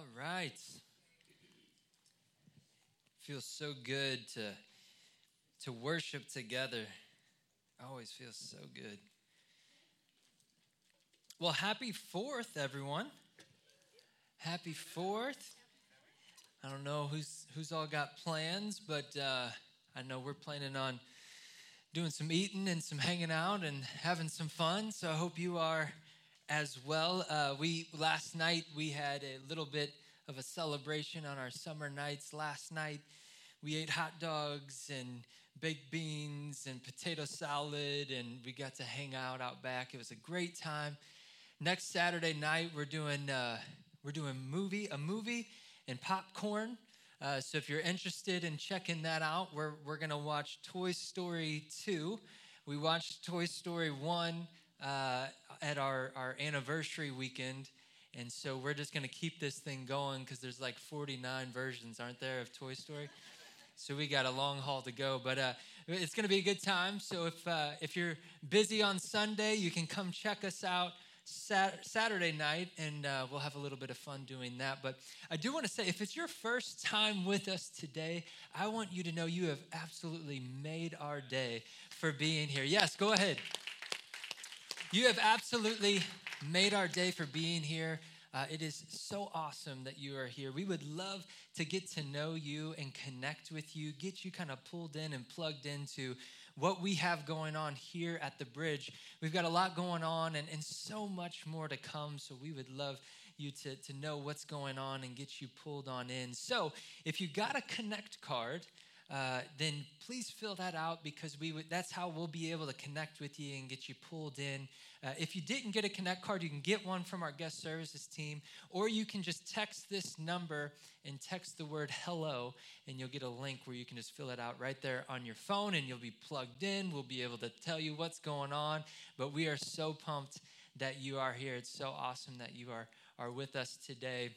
All right. Feels so good to to worship together. Always feels so good. Well, happy 4th everyone. Happy 4th. I don't know who's who's all got plans, but uh, I know we're planning on doing some eating and some hanging out and having some fun. So I hope you are as well. Uh, we last night we had a little bit of a celebration on our summer nights. Last night we ate hot dogs and baked beans and potato salad, and we got to hang out out back. It was a great time. Next Saturday night we're doing uh, we're doing movie a movie and popcorn. Uh, so if you're interested in checking that out, we're we're gonna watch Toy Story two. We watched Toy Story one uh, at our, our anniversary weekend. And so we're just going to keep this thing going because there's like 49 versions, aren't there, of Toy Story? So we got a long haul to go, but uh, it's going to be a good time. So if uh, if you're busy on Sunday, you can come check us out sat- Saturday night, and uh, we'll have a little bit of fun doing that. But I do want to say, if it's your first time with us today, I want you to know you have absolutely made our day for being here. Yes, go ahead. You have absolutely made our day for being here. Uh, it is so awesome that you are here. We would love to get to know you and connect with you, get you kind of pulled in and plugged into what we have going on here at the bridge. We've got a lot going on and, and so much more to come. So we would love you to, to know what's going on and get you pulled on in. So if you got a Connect card, uh, then please fill that out because we would, that's how we'll be able to connect with you and get you pulled in. Uh, if you didn't get a Connect card, you can get one from our guest services team, or you can just text this number and text the word hello, and you'll get a link where you can just fill it out right there on your phone and you'll be plugged in. We'll be able to tell you what's going on. But we are so pumped that you are here. It's so awesome that you are, are with us today.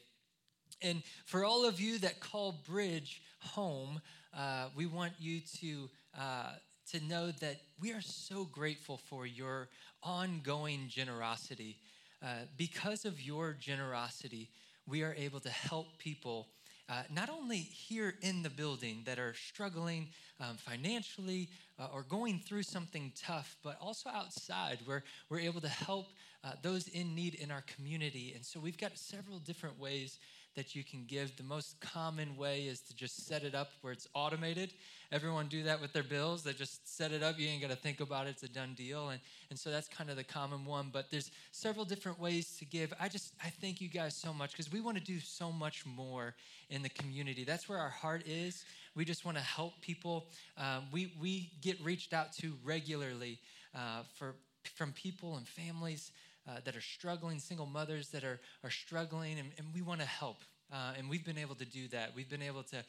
And for all of you that call Bridge home, uh, we want you to, uh, to know that we are so grateful for your ongoing generosity. Uh, because of your generosity, we are able to help people. Uh, not only here in the building that are struggling um, financially uh, or going through something tough, but also outside where we're able to help uh, those in need in our community. And so we've got several different ways that you can give. The most common way is to just set it up where it's automated. Everyone do that with their bills. They just set it up. You ain't got to think about it. It's a done deal. And, and so that's kind of the common one. But there's several different ways to give. I just, I thank you guys so much because we want to do so much more in the community. That's where our heart is. We just want to help people. Um, we, we get reached out to regularly uh, for, from people and families uh, that are struggling, single mothers that are, are struggling, and, and we want to help. Uh, and we've been able to do that. We've been able to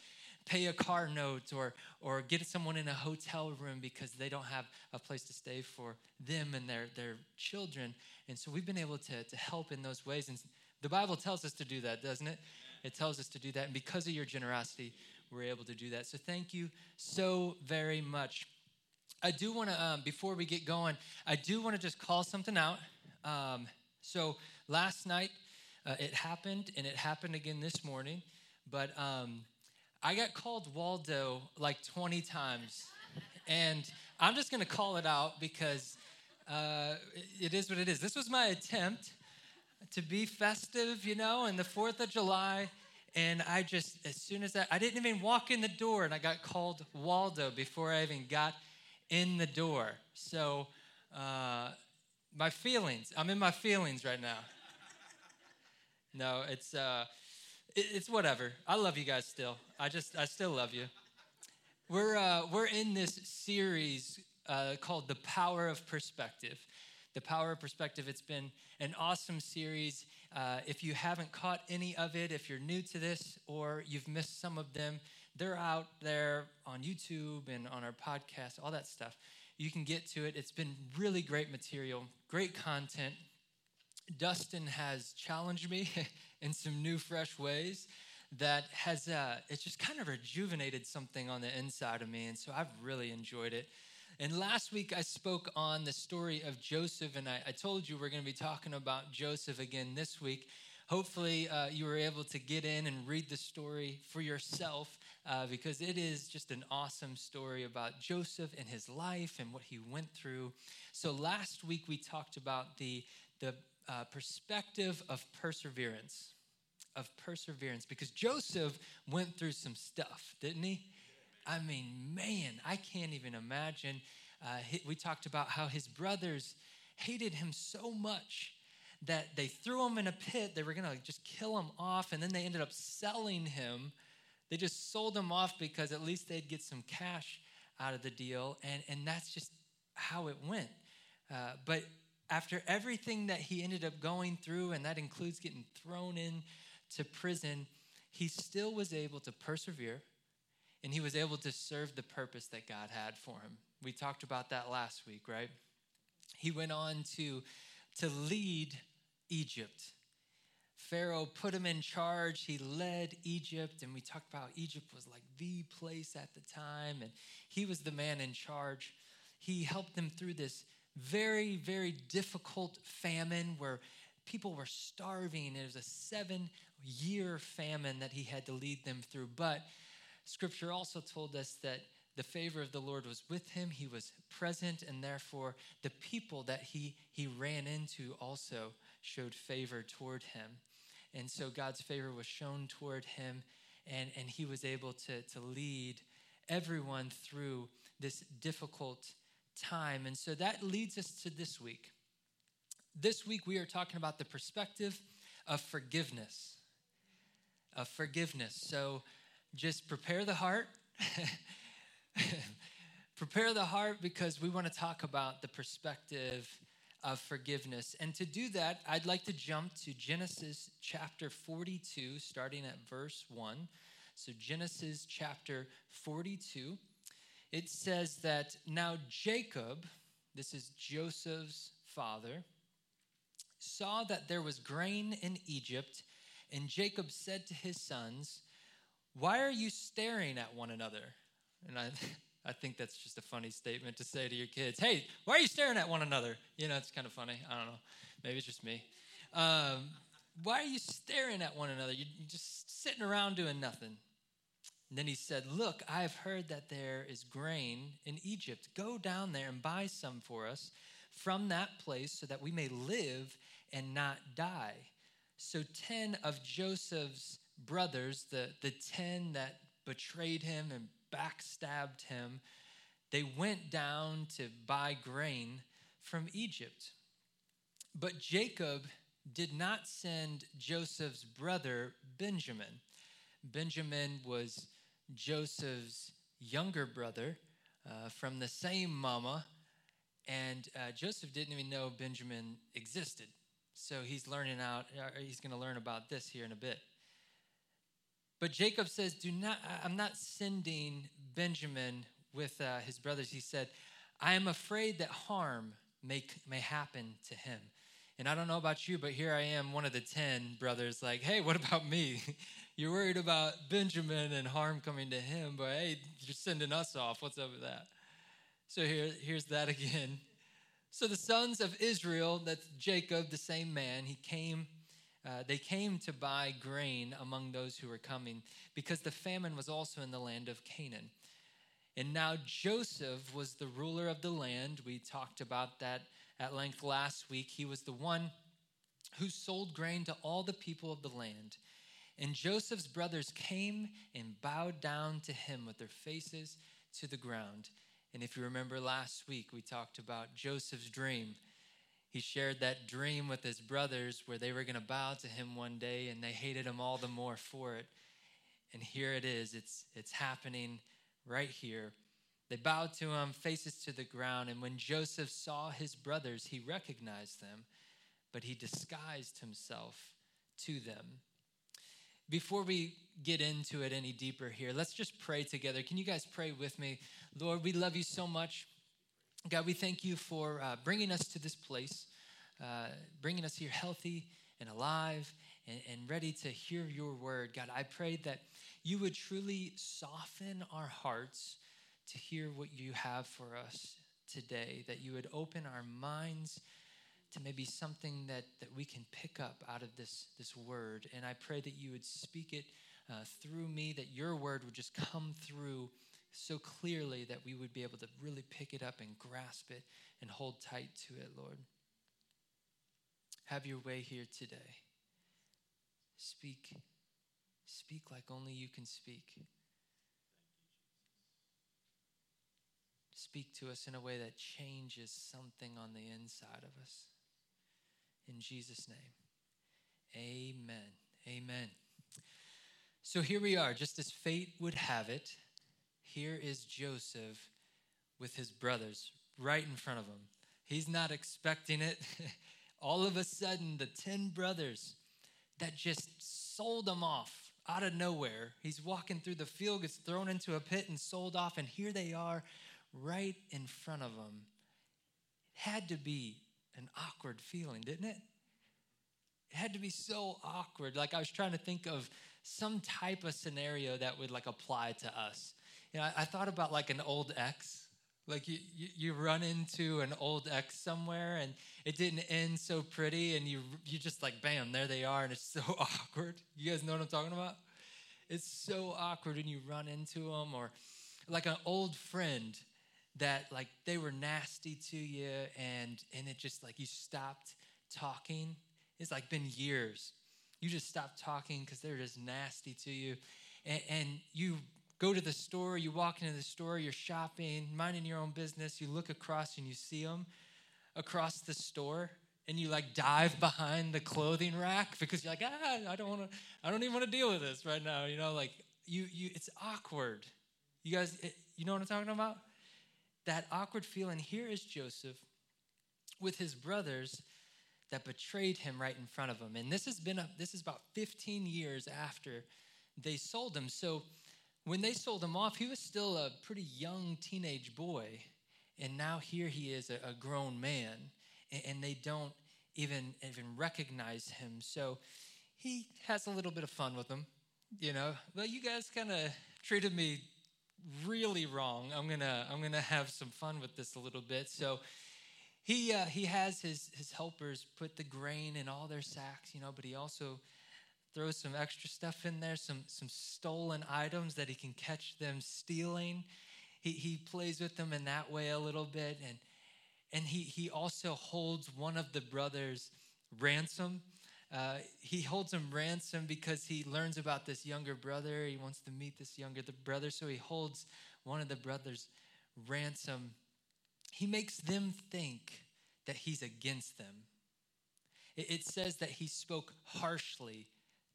pay a car note or, or get someone in a hotel room because they don't have a place to stay for them and their, their children. And so we've been able to, to help in those ways. And the Bible tells us to do that, doesn't it? It tells us to do that. And because of your generosity, we're able to do that. So thank you so very much. I do want to, um, before we get going, I do want to just call something out. Um, so last night uh, it happened, and it happened again this morning. But um, I got called Waldo like 20 times, and I'm just to call it out because uh, it is what it is. This was my attempt to be festive, you know, and the 4th of July. And I just, as soon as I, I didn't even walk in the door, and I got called Waldo before I even got in the door. So, uh, my feelings. I'm in my feelings right now. No, it's uh, it, it's whatever. I love you guys still. I just I still love you. We're uh, we're in this series uh, called "The Power of Perspective." The Power of Perspective. It's been an awesome series. Uh, if you haven't caught any of it, if you're new to this or you've missed some of them, they're out there on YouTube and on our podcast, all that stuff you can get to it. It's been really great material, great content. Dustin has challenged me in some new, fresh ways that has uh, it's just kind of rejuvenated something on the inside of me, and so I've really enjoyed it. And last week I spoke on the story of Joseph, and I, I told you we're going to be talking about Joseph again this week. hopefully uh, you were able to get in and read the story for yourself uh, because it is just an awesome story about Joseph and his life and what he went through. So last week we talked about the, the uh, perspective of perseverance. Of perseverance, because Joseph went through some stuff, didn't he? I mean, man, I can't even imagine. Uh, we talked about how his brothers hated him so much that they threw him in a pit. They were going to just kill him off, and then they ended up selling him. They just sold him off because at least they'd get some cash out of the deal, and, and that's just how it went. Uh, but after everything that he ended up going through, and that includes getting thrown in to prison, he still was able to persevere and he was able to serve the purpose that God had for him. We talked about that last week, right? He went on to, to lead Egypt. Pharaoh put him in charge. He led Egypt, and we talked about Egypt was like the place at the time, and he was the man in charge. He helped them through this very, very difficult famine where people were starving. It was a seven year famine that he had to lead them through. But Scripture also told us that the favor of the Lord was with him. He was present, and therefore the people that he, he ran into also showed favor toward him. And so God's favor was shown toward him, and, and he was able to, to lead everyone through this difficult time. And so that leads us to this week. This week, we are talking about the perspective of forgiveness. Of forgiveness. So, just prepare the heart. prepare the heart because we want to talk about the perspective of forgiveness. And to do that, I'd like to jump to Genesis chapter 42, starting at verse 1. So, Genesis chapter 42, it says that now Jacob, this is Joseph's father, saw that there was grain in Egypt, and Jacob said to his sons, why are you staring at one another? And I, I think that's just a funny statement to say to your kids. Hey, why are you staring at one another? You know, it's kind of funny. I don't know. Maybe it's just me. Um, why are you staring at one another? You're just sitting around doing nothing. And then he said, Look, I have heard that there is grain in Egypt. Go down there and buy some for us from that place so that we may live and not die. So 10 of Joseph's brothers, the, the 10 that betrayed him and backstabbed him, they went down to buy grain from Egypt. But Jacob did not send Joseph's brother Benjamin. Benjamin was Joseph's younger brother uh, from the same mama, and uh, Joseph didn't even know Benjamin existed. So he's learning out, uh, he's going to learn about this here in a bit. But Jacob says, "Do not. I'm not sending Benjamin with uh, his brothers." He said, "I am afraid that harm may may happen to him." And I don't know about you, but here I am, one of the ten brothers. Like, hey, what about me? you're worried about Benjamin and harm coming to him, but hey, you're sending us off. What's up with that? So here, here's that again. So the sons of Israel, that's Jacob, the same man, he came uh, they came to buy grain among those who were coming because the famine was also in the land of Canaan. And now Joseph was the ruler of the land. We talked about that at length last week. He was the one who sold grain to all the people of the land. And Joseph's brothers came and bowed down to him with their faces to the ground. And if you remember last week, we talked about Joseph's dream he shared that dream with his brothers where they were going to bow to him one day and they hated him all the more for it. And here it is. It's, it's happening right here. They bowed to him, faces to the ground. And when Joseph saw his brothers, he recognized them, but he disguised himself to them. Before we get into it any deeper here, let's just pray together. Can you guys pray with me? Lord, we love you so much. God, we thank you for uh, bringing us to this place, uh, bringing us here healthy and alive and, and ready to hear your word. God, I pray that you would truly soften our hearts to hear what you have for us today, that you would open our minds to maybe something that, that we can pick up out of this, this word. And I pray that you would speak it uh, through me, that your word would just come through so clearly that we would be able to really pick it up and grasp it and hold tight to it, Lord. Have your way here today. Speak. Speak like only you can speak. Speak to us in a way that changes something on the inside of us. In Jesus' name, amen. Amen. So here we are, just as fate would have it. Here is Joseph with his brothers right in front of him. He's not expecting it. All of a sudden, the 10 brothers that just sold him off out of nowhere. He's walking through the field, gets thrown into a pit and sold off, and here they are right in front of him. It had to be an awkward feeling, didn't it? It had to be so awkward. Like I was trying to think of some type of scenario that would like apply to us. You know, I, I thought about like an old ex. Like you, you, you run into an old ex somewhere and it didn't end so pretty, and you you just like bam, there they are, and it's so awkward. You guys know what I'm talking about? It's so awkward, and you run into them, or like an old friend that like they were nasty to you and and it just like you stopped talking it's like been years you just stopped talking because they're just nasty to you and, and you go to the store you walk into the store you're shopping minding your own business you look across and you see them across the store and you like dive behind the clothing rack because you're like ah i don't want to i don't even want to deal with this right now you know like you you it's awkward you guys it, you know what i'm talking about that awkward feeling. Here is Joseph with his brothers that betrayed him right in front of him. And this has been a, this is about 15 years after they sold him. So when they sold him off, he was still a pretty young teenage boy. And now here he is a, grown man, and, and they don't even even recognize him. So he has a little bit of fun with them, you know. Well, you guys kind of treated me really wrong. I'm gonna I'm gonna have some fun with this a little bit. So he uh, he has his his helpers put the grain in all their sacks, you know, but he also throws some extra stuff in there, some some stolen items that he can catch them stealing. He he plays with them in that way a little bit, and and he he also holds one of the brothers ransom uh, he holds him ransom because he learns about this younger brother. He wants to meet this younger brother, so he holds one of the brothers ransom. He makes them think that he's against them. It says that he spoke harshly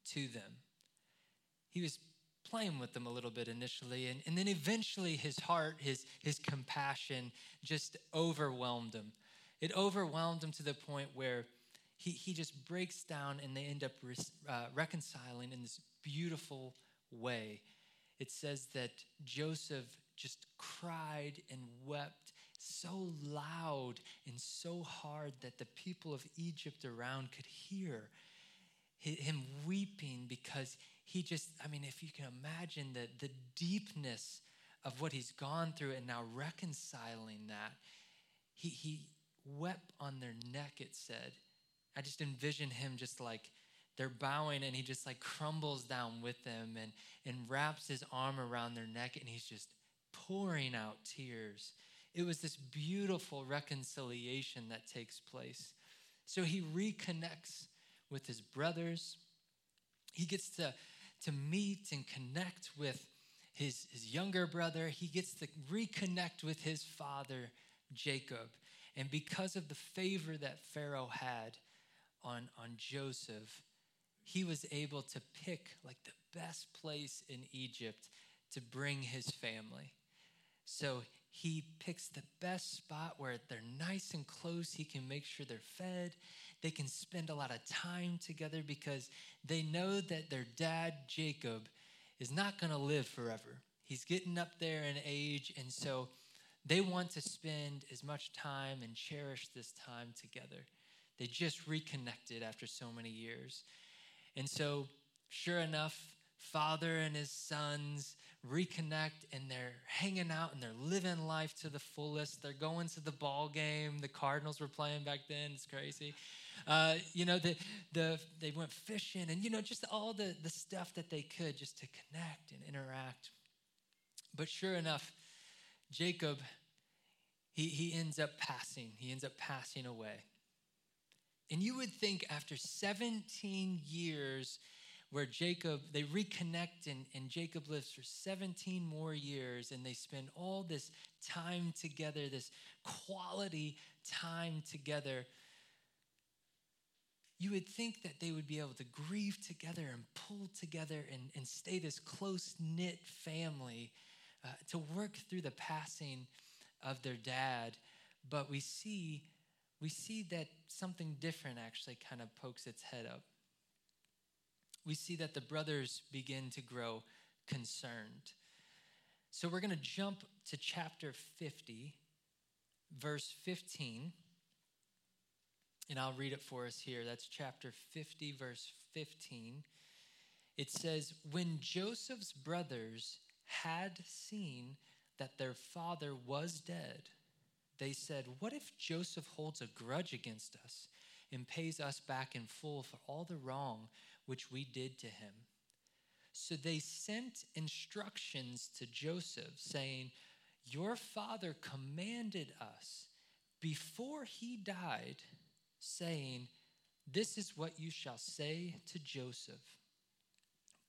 to them. He was playing with them a little bit initially, and, and then eventually his heart, his, his compassion just overwhelmed him. It overwhelmed him to the point where he, he just breaks down and they end up re- uh, reconciling in this beautiful way. It says that Joseph just cried and wept so loud and so hard that the people of Egypt around could hear him weeping because he just, I mean, if you can imagine the, the deepness of what he's gone through and now reconciling that, he, he wept on their neck, it said. I just envision him just like they're bowing and he just like crumbles down with them and, and wraps his arm around their neck and he's just pouring out tears. It was this beautiful reconciliation that takes place. So he reconnects with his brothers. He gets to, to meet and connect with his, his younger brother. He gets to reconnect with his father, Jacob. And because of the favor that Pharaoh had, on, on Joseph, he was able to pick like the best place in Egypt to bring his family. So he picks the best spot where they're nice and close. He can make sure they're fed. They can spend a lot of time together because they know that their dad, Jacob, is not going to live forever. He's getting up there in age. And so they want to spend as much time and cherish this time together. They just reconnected after so many years. And so, sure enough, father and his sons reconnect and they're hanging out and they're living life to the fullest. They're going to the ball game. The Cardinals were playing back then. It's crazy. Uh, you know, the, the, they went fishing and, you know, just all the, the stuff that they could just to connect and interact. But sure enough, Jacob, he, he ends up passing. He ends up passing away. And you would think after 17 years, where Jacob, they reconnect and, and Jacob lives for 17 more years and they spend all this time together, this quality time together. You would think that they would be able to grieve together and pull together and, and stay this close knit family uh, to work through the passing of their dad. But we see, we see that something different actually kind of pokes its head up we see that the brothers begin to grow concerned. So we're going to jump to chapter 50, verse 15. And I'll read it for us here. That's chapter 50, verse 15. It says, When Joseph's brothers had seen that their father was dead, they said, What if Joseph holds a grudge against us and pays us back in full for all the wrong which we did to him. So they sent instructions to Joseph, saying, Your father commanded us before he died, saying, This is what you shall say to Joseph.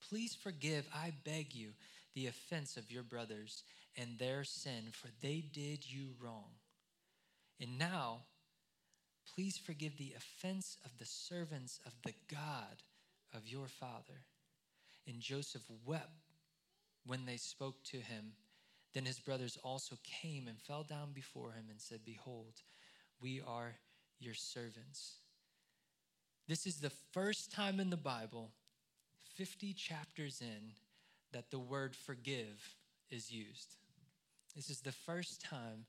Please forgive, I beg you, the offense of your brothers and their sin, for they did you wrong. And now, please forgive the offense of the servants of the God of your father. And Joseph wept when they spoke to him. Then his brothers also came and fell down before him and said, Behold, we are your servants. This is the first time in the Bible, 50 chapters in, that the word forgive is used. This is the first time,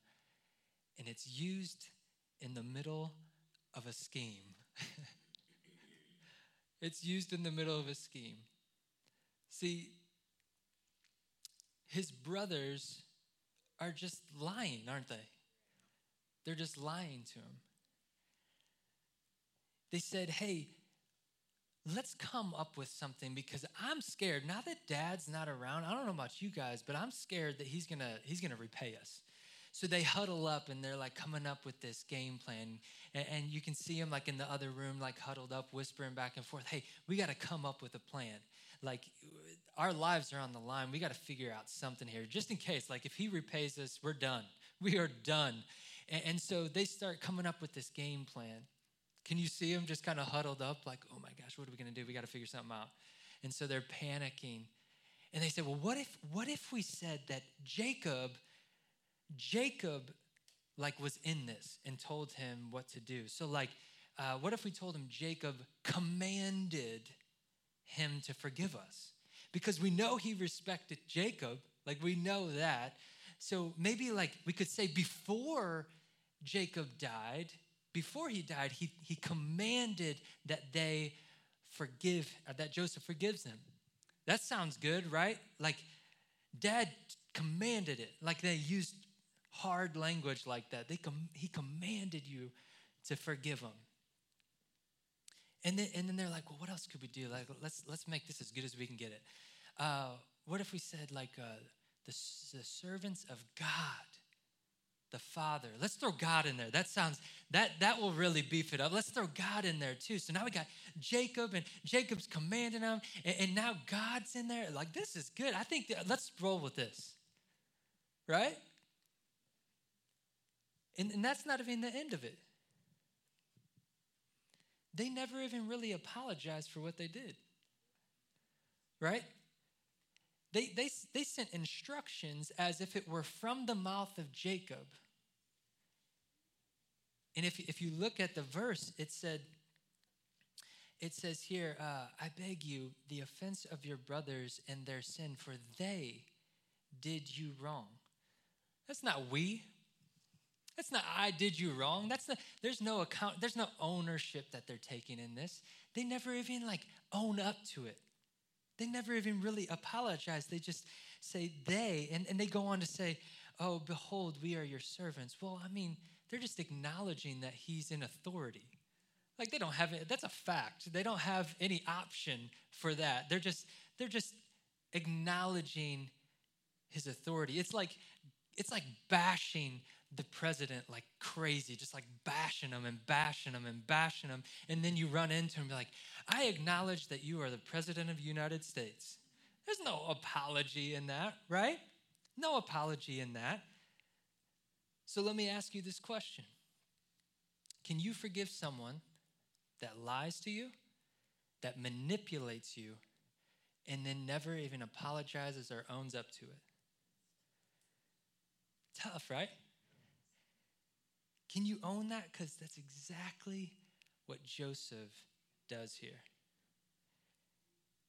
and it's used in the middle of a scheme. It's used in the middle of a scheme. See, his brothers are just lying, aren't they? They're just lying to him. They said, Hey, let's come up with something because I'm scared. Now that dad's not around, I don't know about you guys, but I'm scared that he's gonna he's gonna repay us. So they huddle up and they're like coming up with this game plan. And, and you can see them like in the other room, like huddled up, whispering back and forth. Hey, we got to come up with a plan. Like our lives are on the line. We got to figure out something here, just in case. Like if he repays us, we're done. We are done. And, and so they start coming up with this game plan. Can you see them just kind of huddled up, like, oh my gosh, what are we going to do? We got to figure something out. And so they're panicking. And they said, well, what if, what if we said that Jacob Jacob like was in this and told him what to do. So like, uh, what if we told him Jacob commanded him to forgive us? Because we know he respected Jacob, like we know that. So maybe like we could say before Jacob died, before he died, he, he commanded that they forgive, uh, that Joseph forgives them. That sounds good, right? Like dad commanded it, like they used hard language like that. They com- he commanded you to forgive them. And then, and then they're like, well, what else could we do? Like, let's, let's make this as good as we can get it. Uh, what if we said, like, uh, the, the servants of God, the Father? Let's throw God in there. That sounds, that, that will really beef it up. Let's throw God in there too. So now we got Jacob, and Jacob's commanding them, and, and now God's in there. Like, this is good. I think, that, let's roll with this. Right? And, and that's not even the end of it. They never even really apologized for what they did. Right? They, they, they sent instructions as if it were from the mouth of Jacob. And if, if you look at the verse, it said, it says here, uh, I beg you, the offense of your brothers and their sin, for they did you wrong. That's not we. That's not I did you wrong. That's not there's no account, there's no ownership that they're taking in this. They never even like own up to it. they never even really apologize. They just say they, and, and they go on to say, Oh, behold, we are your servants. Well, I mean, they're just acknowledging that he's in authority. Like they don't have it, that's a fact. They don't have any option for that. They're just, they're just acknowledging his authority. It's like, it's like bashing the president like crazy, just like bashing him and bashing him and bashing him. And then you run into him like, I acknowledge that you are the president of the United States. There's no apology in that, right? No apology in that. So let me ask you this question Can you forgive someone that lies to you, that manipulates you, and then never even apologizes or owns up to it? Tough, right? Can you own that? Because that's exactly what Joseph does here.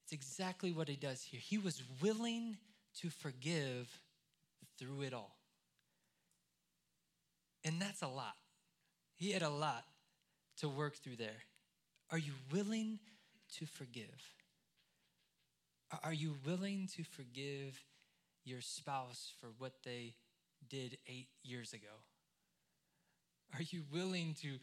It's exactly what he does here. He was willing to forgive through it all. And that's a lot. He had a lot to work through there. Are you willing to forgive? Are you willing to forgive your spouse for what they did eight years ago? Are you willing to,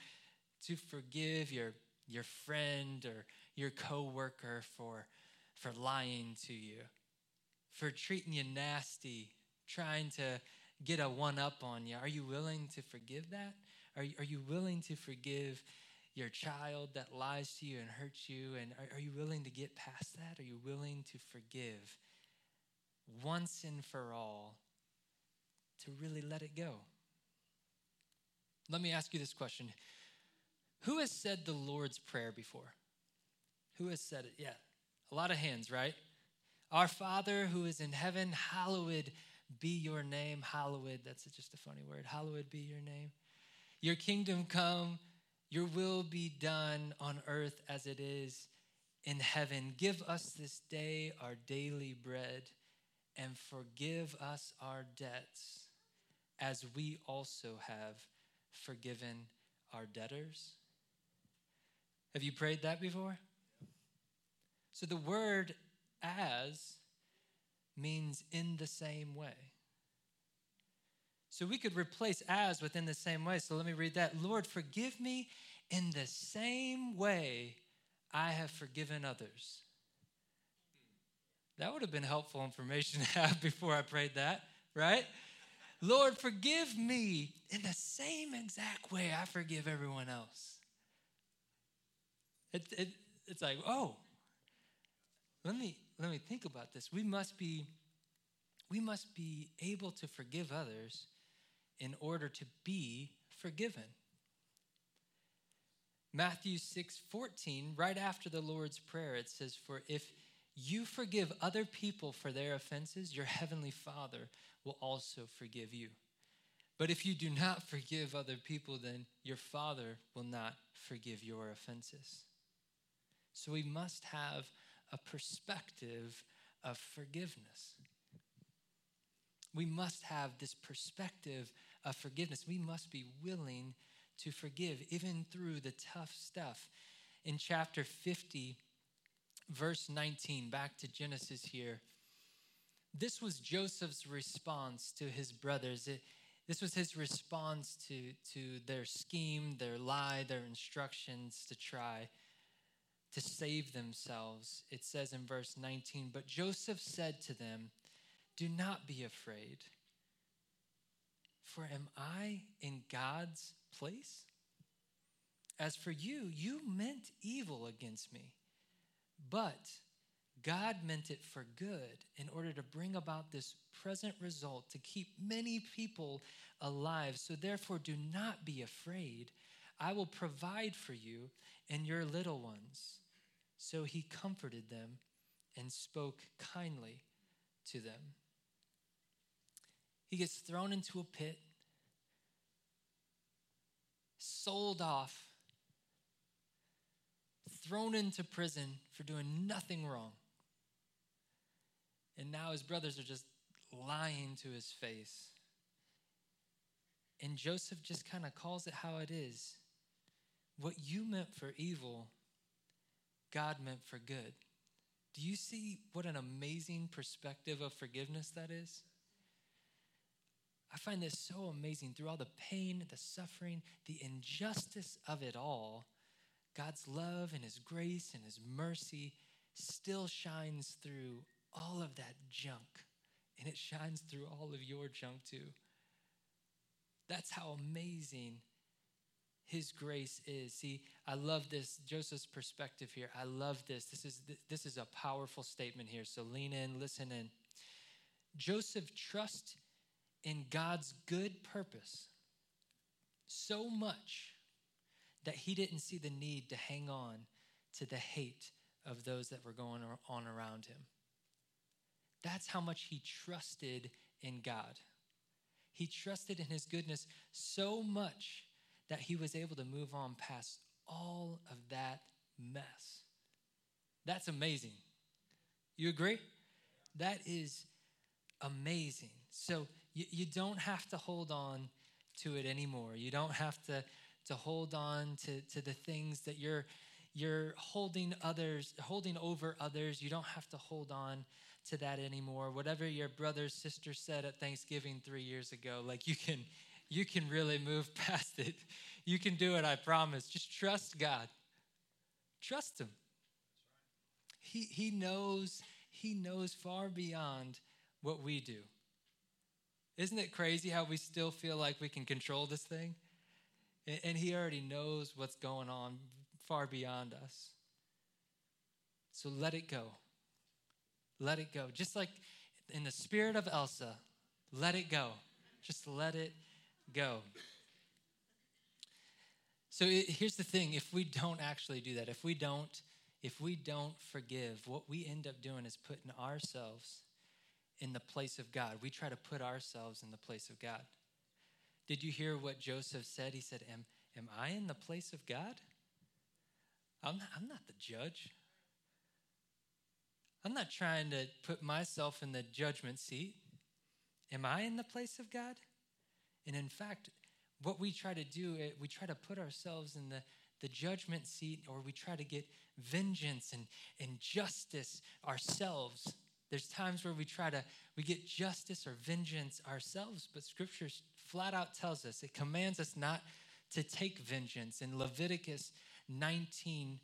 to forgive your, your friend or your coworker for, for lying to you, for treating you nasty, trying to get a one up on you? Are you willing to forgive that? Are you, are you willing to forgive your child that lies to you and hurts you? And are, are you willing to get past that? Are you willing to forgive once and for all to really let it go? Let me ask you this question Who has said the Lord's Prayer before? Who has said it? Yeah, a lot of hands, right? Our Father who is in heaven, hallowed be your name. Hallowed, that's just a funny word. Hallowed be your name. Your kingdom come, your will be done on earth as it is in heaven. Give us this day our daily bread and forgive us our debts as we also have forgiven our debtors. Have you prayed that before? So the word as means in the same way. So we could replace as within the same way. So let me read that. Lord, forgive me in the same way I have forgiven others. That would have been helpful information to have before I prayed that, right? Lord, forgive me in the same exact way I forgive everyone else. It, it, it's like, oh, let me, let me think about this. We must be, we must be able to forgive others in order to be forgiven. Matthew 6 14, right after the Lord's Prayer, it says, For if you forgive other people for their offenses, your heavenly Father will also forgive you. But if you do not forgive other people, then your Father will not forgive your offenses. So we must have a perspective of forgiveness. We must have this perspective of forgiveness. We must be willing to forgive, even through the tough stuff. In chapter 50, verse 19, back to Genesis here, this was Joseph's response to his brothers. It, this was his response to, to their scheme, their lie, their instructions to try to save themselves. It says in verse 19, But Joseph said to them, Do not be afraid, for am I in God's place? As for you, you meant evil against me, but God meant it for good in order to bring about this present result to keep many people alive. So therefore, do not be afraid. I will provide for you and your little ones. So he comforted them and spoke kindly to them. He gets thrown into a pit, sold off, thrown into prison for doing nothing wrong. And now his brothers are just lying to his face. And Joseph just kind of calls it how it is. What you meant for evil, God meant for good. Do you see what an amazing perspective of forgiveness that is? I find this so amazing through all the pain, the suffering, the injustice of it all. God's love and His grace and His mercy still shines through all of that junk. And it shines through all of your junk too. That's how amazing his grace is. See, I love this Joseph's perspective here. I love this. This is this is a powerful statement here. So lean in, listen in. Joseph trusts in God's good purpose so much that he didn't see the need to hang on to the hate of those that were going on around him. That's how much he trusted in God. He trusted in his goodness so much that he was able to move on past all of that mess. That's amazing. You agree? That is amazing. So you, you don't have to hold on to it anymore. You don't have to, to hold on to, to the things that you're you're holding others, holding over others. You don't have to hold on to that anymore. Whatever your brother, sister said at Thanksgiving three years ago, like you can, you can really move past it. You can do it, I promise. Just trust God. Trust Him. He, he knows, He knows far beyond what we do. Isn't it crazy how we still feel like we can control this thing? And, He already knows what's going on far beyond us. So let it go. Let it go. Just like in the spirit of Elsa, let it go. Just let it go. So it, here's the thing if we don't actually do that, if we don't if we don't forgive, what we end up doing is putting ourselves in the place of God. We try to put ourselves in the place of God. Did you hear what Joseph said? He said, Am, am I in the place of God? I'm not, I'm not the judge. I'm not trying to put myself in the judgment seat. Am I in the place of God? And in fact, what we try to do, eh, we try to put ourselves in the, the judgment seat or we try to get vengeance and, and justice ourselves. There's times where we try to, we get justice or vengeance ourselves, but scripture flat out tells us, it commands us not to take vengeance. In Leviticus 19,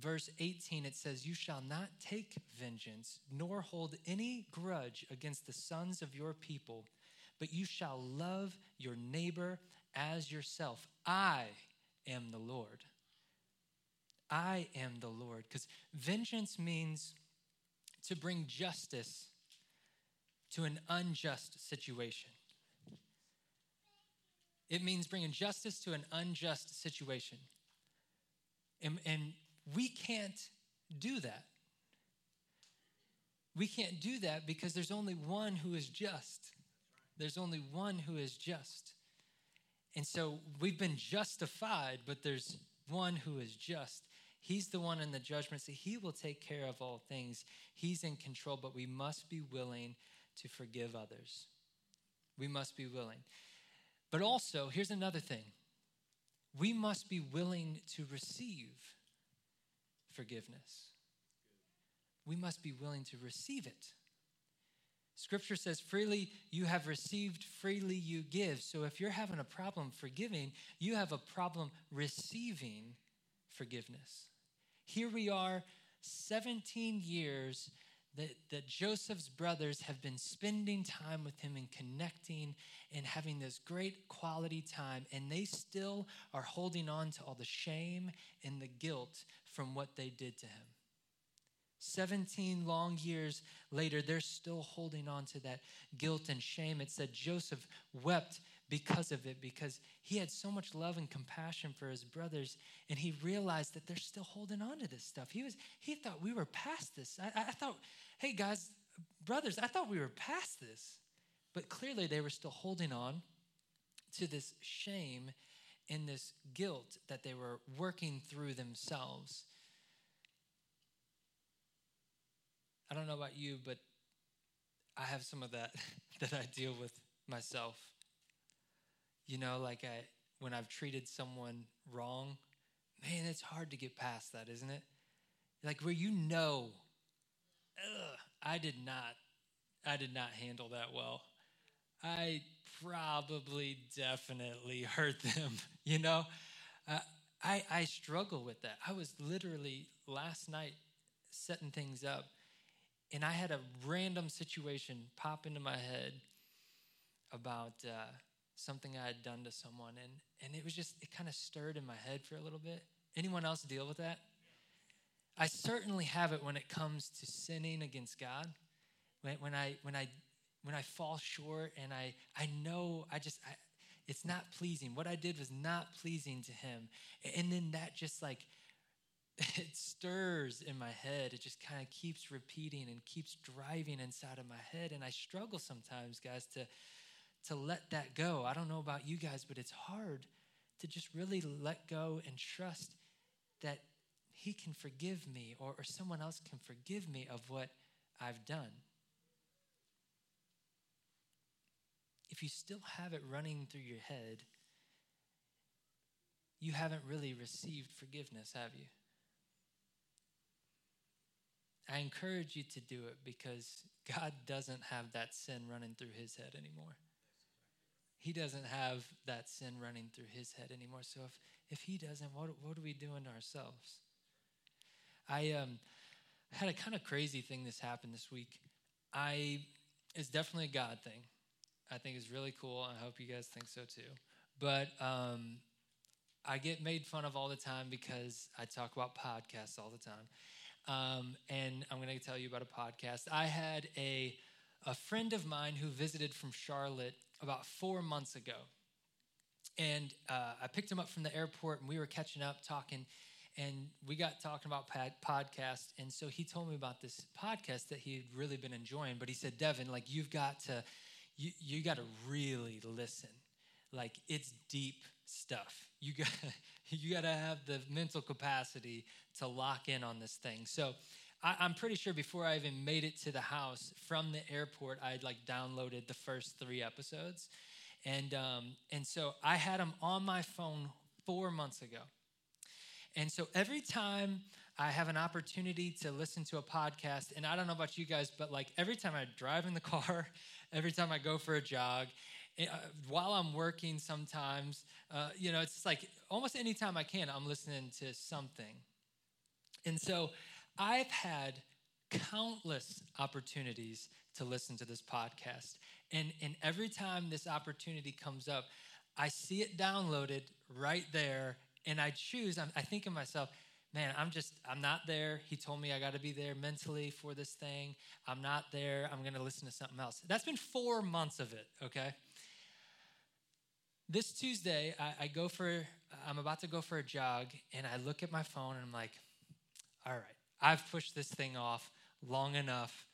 verse 18, it says, You shall not take vengeance, nor hold any grudge against the sons of your people, but you shall love your neighbor as yourself. I am the Lord. I am the Lord. Because vengeance means to bring justice to an unjust situation. It means bringing justice to an unjust situation. And, and we can't do that. We can't do that because there's only one who is just. There's only one who is just. And so we've been justified, but there's one who is just. He's the one in the judgment seat. He will take care of all things. He's in control, but we must be willing to forgive others. We must be willing. But also, here's another thing we must be willing to receive forgiveness. We must be willing to receive it. Scripture says, freely you have received, freely you give. So if you're having a problem forgiving, you have a problem receiving forgiveness. Here we are, 17 years that, that Joseph's brothers have been spending time with him and connecting and having this great quality time, and they still are holding on to all the shame and the guilt from what they did to him. 17 long years later, they're still holding on to that guilt and shame. It said Joseph wept because of it, because he had so much love and compassion for his brothers, and he realized that they're still holding on to this stuff. He was he thought we were past this. I, I thought, hey guys, brothers, I thought we were past this. But clearly they were still holding on to this shame and this guilt that they were working through themselves. I don't know about you, but I have some of that that I deal with myself. You know, like I when I've treated someone wrong, man, it's hard to get past that, isn't it? Like where you know, I did not, I did not handle that well. I probably definitely hurt them, you know? Uh, I, I struggle with that. I was literally last night setting things up, and I had a random situation pop into my head about uh, something I had done to someone, and, and it was just, it kind of stirred in my head for a little bit. Anyone else deal with that? I certainly have it when it comes to sinning against God. When, when I, when I when I fall short and I, I know I just, I, it's not pleasing. What I did was not pleasing to him. And then that just like, it stirs in my head. It just kind of keeps repeating and keeps driving inside of my head. And I struggle sometimes, guys, to, to let that go. I don't know about you guys, but it's hard to just really let go and trust that he can forgive me or, or someone else can forgive me of what I've done. if you still have it running through your head, you haven't really received forgiveness, have you? I encourage you to do it because God doesn't have that sin running through his head anymore. He doesn't have that sin running through his head anymore. So if, if he doesn't, what, what are we doing to ourselves? I um, had a kind of crazy thing this happened this week. I it's definitely a God thing. I think is really cool. I hope you guys think so too. But um, I get made fun of all the time because I talk about podcasts all the time. Um, and I'm going to tell you about a podcast. I had a, a friend of mine who visited from Charlotte about four months ago. And uh, I picked him up from the airport and we were catching up talking. And we got talking about pod- podcast. And so he told me about this podcast that he had really been enjoying. But he said, Devin, like, you've got to you, you got to really listen. Like it's deep stuff. You got you got to have the mental capacity to lock in on this thing. So I, am pretty sure before I even made it to the house from the airport, I'd like downloaded the first three episodes, and um, and so I had them on my phone four months ago. And so every time I have an opportunity to listen to a podcast, and I don't know about you guys, but like every time I drive in the car, every time I go for a jog. Eh, uh, while I'm working, sometimes, uh, you know, it's like almost anytime I can, I'm listening to something. And so I've had countless opportunities to listen to this podcast. And, and every time this opportunity comes up, I see it downloaded right there, and I choose, I'm, I think of myself, man, I'm just, I'm not there. He told me I got to be there mentally for this thing. I'm not there. I'm going to listen to something else. That's been four months of it, okay? This Tuesday, I, I go for, I'm about to go for a jog, and I look at my phone and I'm like, all right, I've pushed this thing off long enough.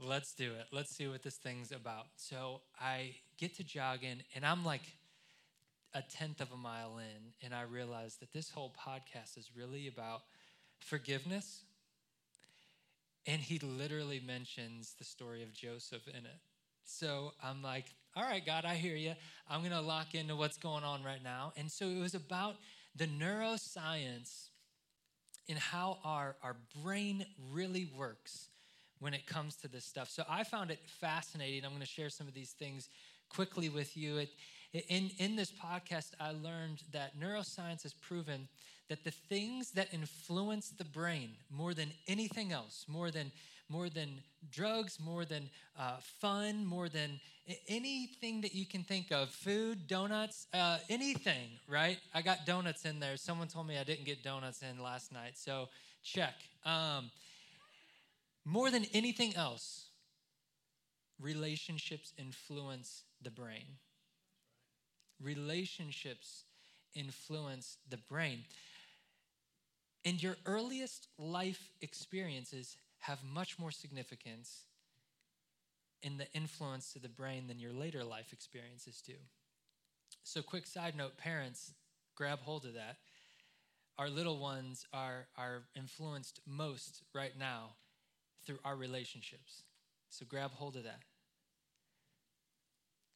Let's do it. Let's see what this thing's about. So I get to jogging, and I'm like, a tenth of a mile in, and I realize that this whole podcast is really about forgiveness. And he literally mentions the story of Joseph in it. So I'm like, all right, God, I hear you. I'm going to lock into what's going on right now. And so it was about the neuroscience and how our, our brain really works when it comes to this stuff. So I found it fascinating. I'm going to share some of these things quickly with you. It, in, in this podcast, I learned that neuroscience has proven that the things that influence the brain more than anything else, more than more than drugs, more than uh, fun, more than anything that you can think of food, donuts, uh, anything, right? I got donuts in there. Someone told me I didn't get donuts in last night, so check. Um, more than anything else, relationships influence the brain relationships influence the brain. And your earliest life experiences have much more significance in the influence to the brain than your later life experiences do. So, quick side note parents, grab hold of that. Our little ones are, are influenced most right now through our relationships. So, grab hold of that.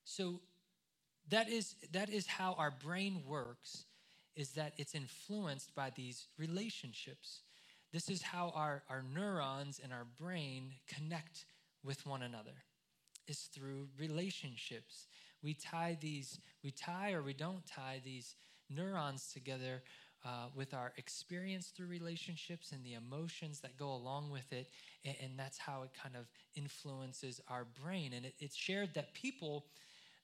So, that is, that is how our brain works, is that it's influenced by these relationships. This is how our, our neurons and our brain connect with one another, is through relationships. We tie these, we tie or we don't tie these neurons together uh, with our experience through relationships and the emotions that go along with it. And, and that's how it kind of influences our brain. And it, it's shared that people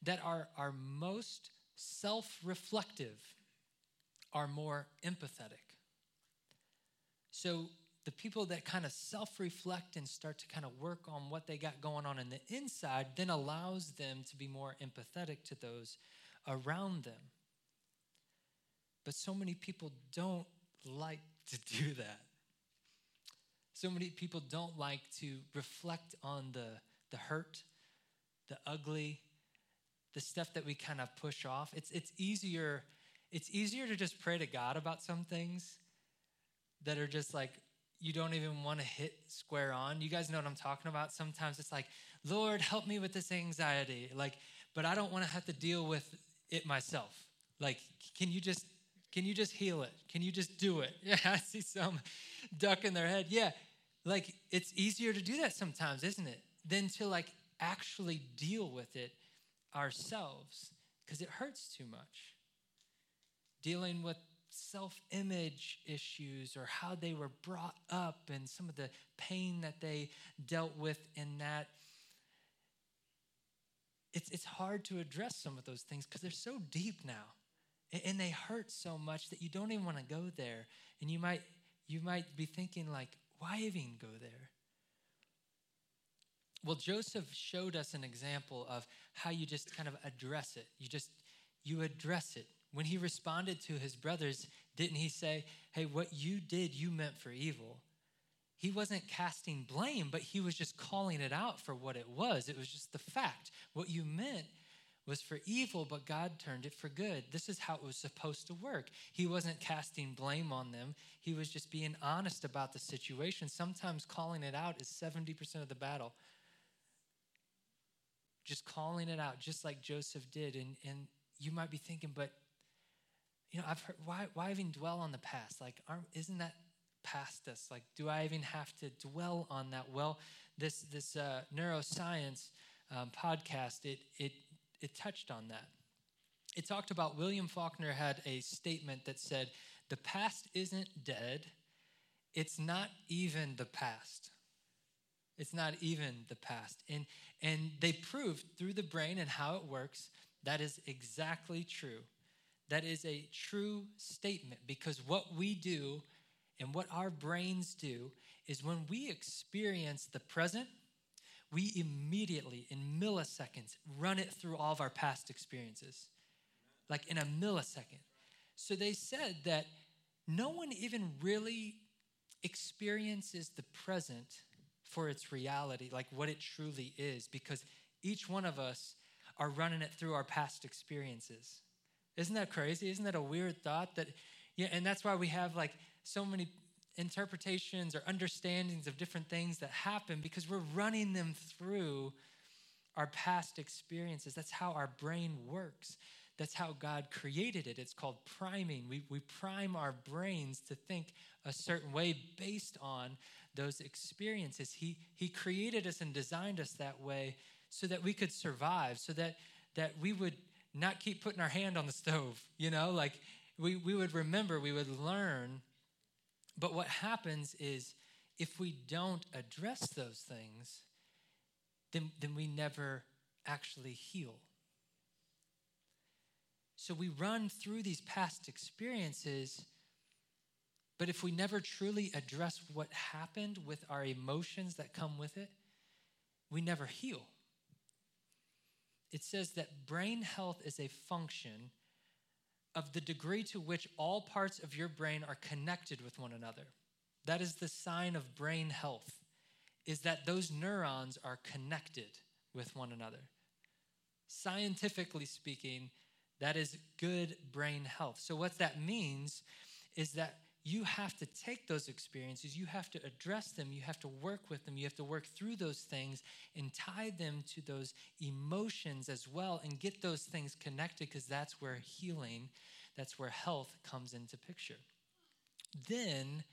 that are, are most self reflective are more empathetic. So the people that kind of self reflect and start to kind of work on what they got going on in the inside then allows them to be more empathetic to those around them. But so many people don't like to do that. So many people don't like to reflect on the, the hurt, the ugly, the stuff that we kind of push off. It's, it's easier it's easier to just pray to God about some things that are just like you don't even want to hit square on. You guys know what I'm talking about? Sometimes it's like, Lord, help me with this anxiety. Like, but I don't want to have to deal with it myself. Like, can you just can you just heal it? Can you just do it? Yeah, I see some duck in their head. Yeah, like it's easier to do that sometimes, isn't it? Than to like actually deal with it ourselves because it hurts too much. Dealing with self image issues or how they were brought up and some of the pain that they dealt with in that. It's, it's hard to address some of those things because they're so deep now. And they hurt so much that you don't even want to go there. And you might you might be thinking like why even go there? Well joseph showed us an example of how you just kind of address it. You just you address it when he responded to his brothers didn't he say hey what you did you meant for evil he wasn't casting blame but he was just calling it out for what it was it was just the fact what you meant was for evil, but God turned it for good. This is how it was supposed to work. He wasn't casting blame on them, he was just being honest about the situation. Sometimes calling it out is 70% of the battle. Just calling it out, just like Joseph did. And, and you might be thinking, but, you know, I've heard, why, why even dwell on the past? Like, isn't that past us? Like, do I even have to dwell on that? Well, this, this uh, neuroscience um, podcast, it, it it touched on that. It talked about William Faulkner had a statement that said, The past isn't dead, it's not even the past. It's not even the past. And, and they proved through the brain and how it works that is exactly true. That is a true statement because what we do and what our brains do is when we experience the present we immediately, in milliseconds, run it through all of our past experiences, like in a millisecond. So they said that no one even really experiences the present for its reality, like what it truly is, because each one of us are running it through our past experiences. Isn't that crazy? Isn't that a weird thought? That yeah, and that's why we have like so many interpretations or understandings of different things that happen because we're running them through our past experiences. That's how our brain works. That's how God created it. It's called priming. We, we prime our brains to think a certain way based on those experiences. He, he created us and designed us that way so that we could survive, so that, that we would not keep putting our hand on the stove, you know, like we, we would remember, we would learn but what happens is if we don't address those things, then, then we never actually heal. So we run through these past experiences, but if we never truly address what happened with our emotions that come with it, we never heal. It says that brain health is a function of the degree to which all parts of your brain are connected with one another. That is the sign of brain health, is that those neurons are connected with one another. Scientifically speaking, that is good brain health. So, what that means is that you have to take those experiences, you have to address them, you have to work with them, you have to work through those things and tie them to those emotions as well and get those things connected because that's where healing, that's where health comes into picture. Then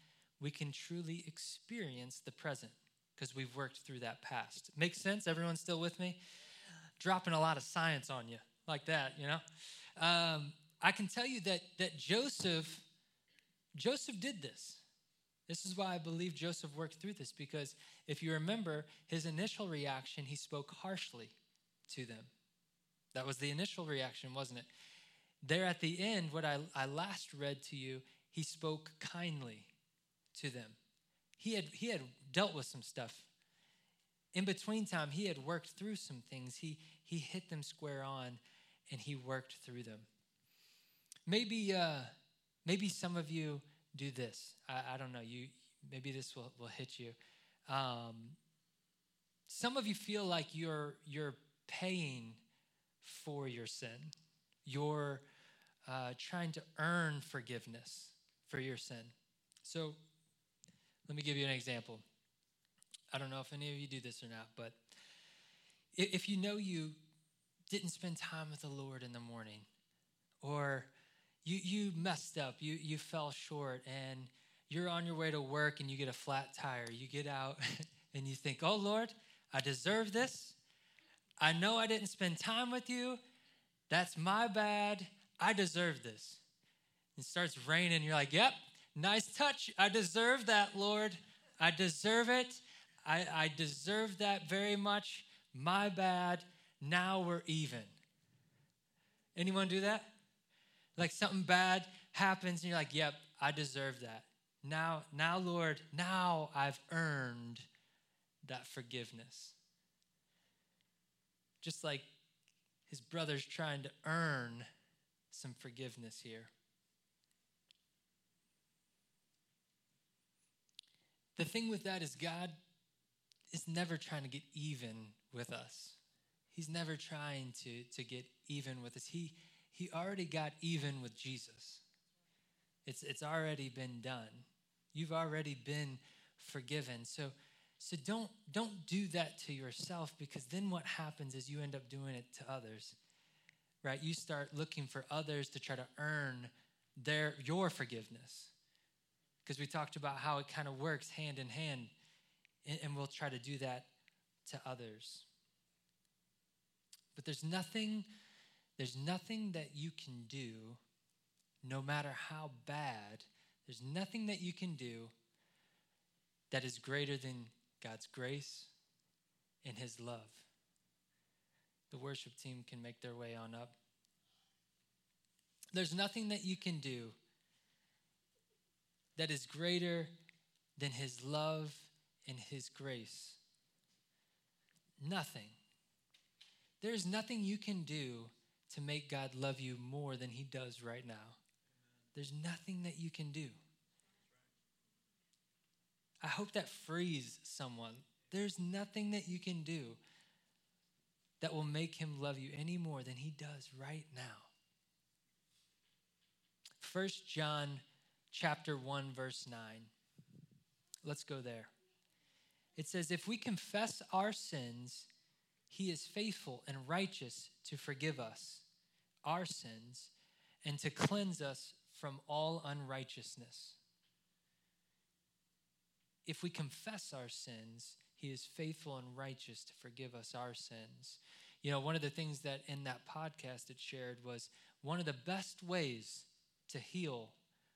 we can truly experience the present because we've worked through that past. Makes sense? Everyone still with me? Dropping a lot of science on you like that, you know? Um, I can tell you that, that Joseph, Joseph did this. This is why I believe Joseph worked through this because if you remember his initial reaction, he spoke harshly to them. That was the initial reaction, wasn't it? There at the end, what I, I last read to you, he spoke kindly to them. He had, he had dealt with some stuff. In between time, he had worked through some things. He, he hit them square on and he worked through them. Maybe, uh, maybe some of you do this. I, I don't know. You maybe this will, will hit you. Um, some of you feel like you're you're paying for your sin. You're uh, trying to earn forgiveness for your sin. So, let me give you an example. I don't know if any of you do this or not, but if you know you didn't spend time with the Lord in the morning, or you, you messed up, you, you fell short, and you're on your way to work and you get a flat tire. You get out and you think, oh Lord, I deserve this. I know I didn't spend time with you. That's my bad. I deserve this. It starts raining. You're like, yep, nice touch. I deserve that, Lord. I deserve it. I, I deserve that very much. My bad. Now we're even. Anyone do that? Like something bad happens and you're like, yep, I deserve that. Now, now, Lord, now I've earned that forgiveness. Just like his brother's trying to earn some forgiveness here. The thing with that is, God is never trying to get even with us. He's never trying to, to get even with us. He, he already got even with Jesus. It's, it's already been done. You've already been forgiven. So, so don't, don't do that to yourself because then what happens is you end up doing it to others. Right? You start looking for others to try to earn their your forgiveness. Because we talked about how it kind of works hand in hand, and, and we'll try to do that to others. But there's nothing there's nothing that you can do, no matter how bad, there's nothing that you can do that is greater than God's grace and His love. The worship team can make their way on up. There's nothing that you can do that is greater than His love and His grace. Nothing. There's nothing you can do to make God love you more than He does right now. There's nothing that you can do. I hope that frees someone. There's nothing that you can do that will make him love you any more than he does right now. First John chapter 1 verse 9. Let's go there. It says if we confess our sins, he is faithful and righteous to forgive us our sins and to cleanse us from all unrighteousness. If we confess our sins, he is faithful and righteous to forgive us our sins. You know, one of the things that in that podcast it shared was one of the best ways to heal,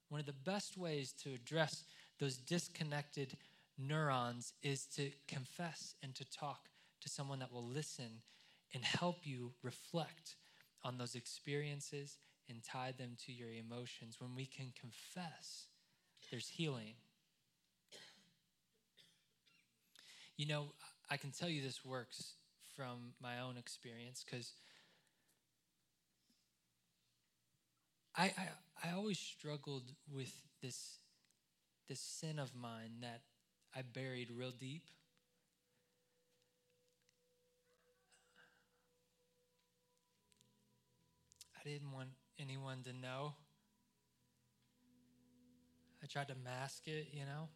one of the best ways to address those disconnected neurons is to confess and to talk to someone that will listen and help you reflect on those experiences and tie them to your emotions. When we can confess, there's healing. You know, I can tell you this works from my own experience because I, I, I always struggled with this, this sin of mine that I buried real deep. didn't want anyone to know. I tried to mask it, you know?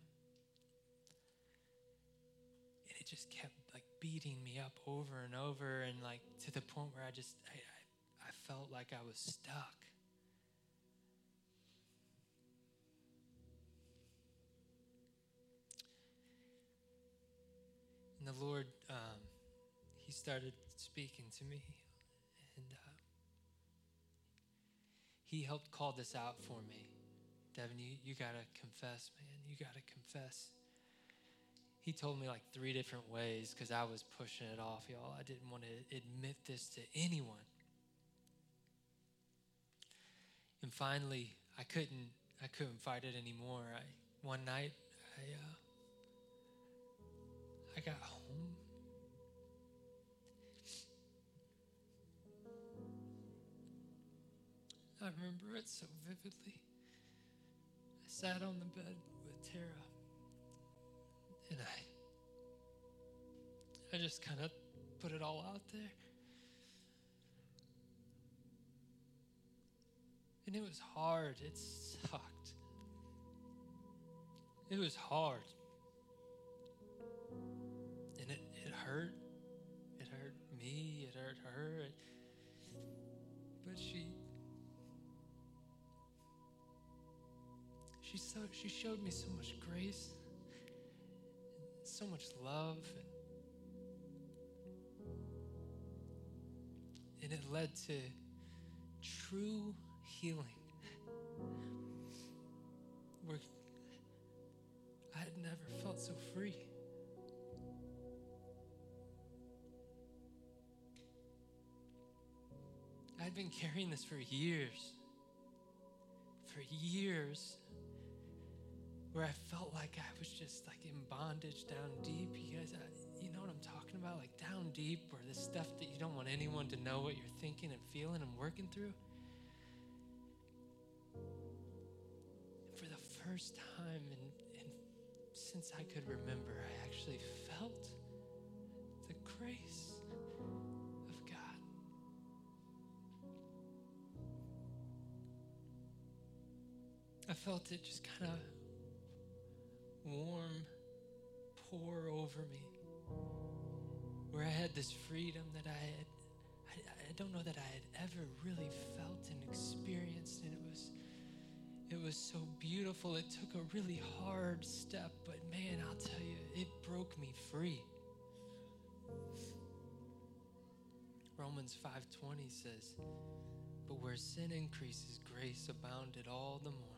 And it just kept like beating me up over and over, and like to the point where I just, I, I, I felt like I was stuck. And the Lord, um, He started speaking to me, and uh, he helped call this out for me. Devin, you, you got to confess, man. You got to confess. He told me like three different ways because I was pushing it off, y'all. I didn't want to admit this to anyone. And finally, I couldn't I couldn't fight it anymore. I one night I uh, I got home. I remember it so vividly. I sat on the bed with Tara and I I just kind of put it all out there. And it was hard. It sucked. It was hard. And it, it hurt. It hurt me. It hurt her. But she so she showed me so much grace, so much love, and, and it led to true healing. Where I had never felt so free. I'd been carrying this for years. For years. Where I felt like I was just like in bondage down deep. You guys, uh, you know what I'm talking about? Like down deep, where the stuff that you don't want anyone to know what you're thinking and feeling and working through. For the first time in, since I could remember, I actually felt the grace of God. I felt it just kind of warm pour over me, where I had this freedom that I had. I, I don't know that I had ever really felt and experienced, and it was it was so beautiful. It took a really hard step, but man, I'll tell you, it broke me free. Romans 5:20 says, "But where sin increases, grace abounded all the more."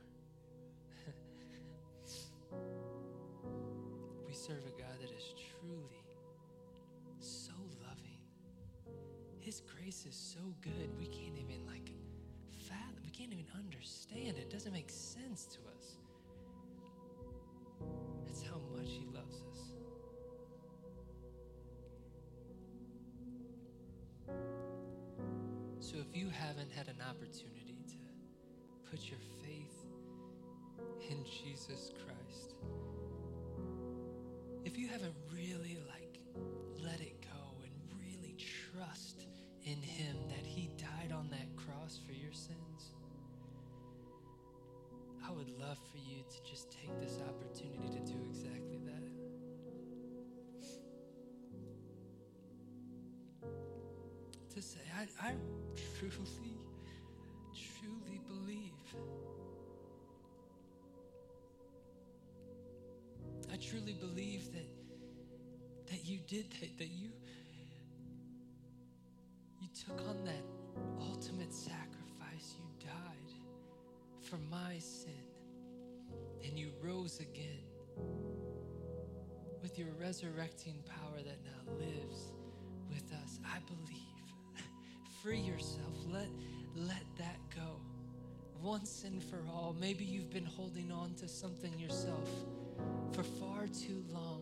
Serve a God that is truly so loving. His grace is so good, we can't even like fathom, we can't even understand. It doesn't make sense to us. That's how much He loves us. So if you haven't had an opportunity to put your faith in Jesus Christ, you haven't really like let it go and really trust in him that he died on that cross for your sins, I would love for you to just take this opportunity to do exactly that. To say, I, I truly, that, that you you took on that ultimate sacrifice. You died for my sin. And you rose again with your resurrecting power that now lives with us. I believe. Free yourself. Let, let that go. Once and for all. Maybe you've been holding on to something yourself for far too long,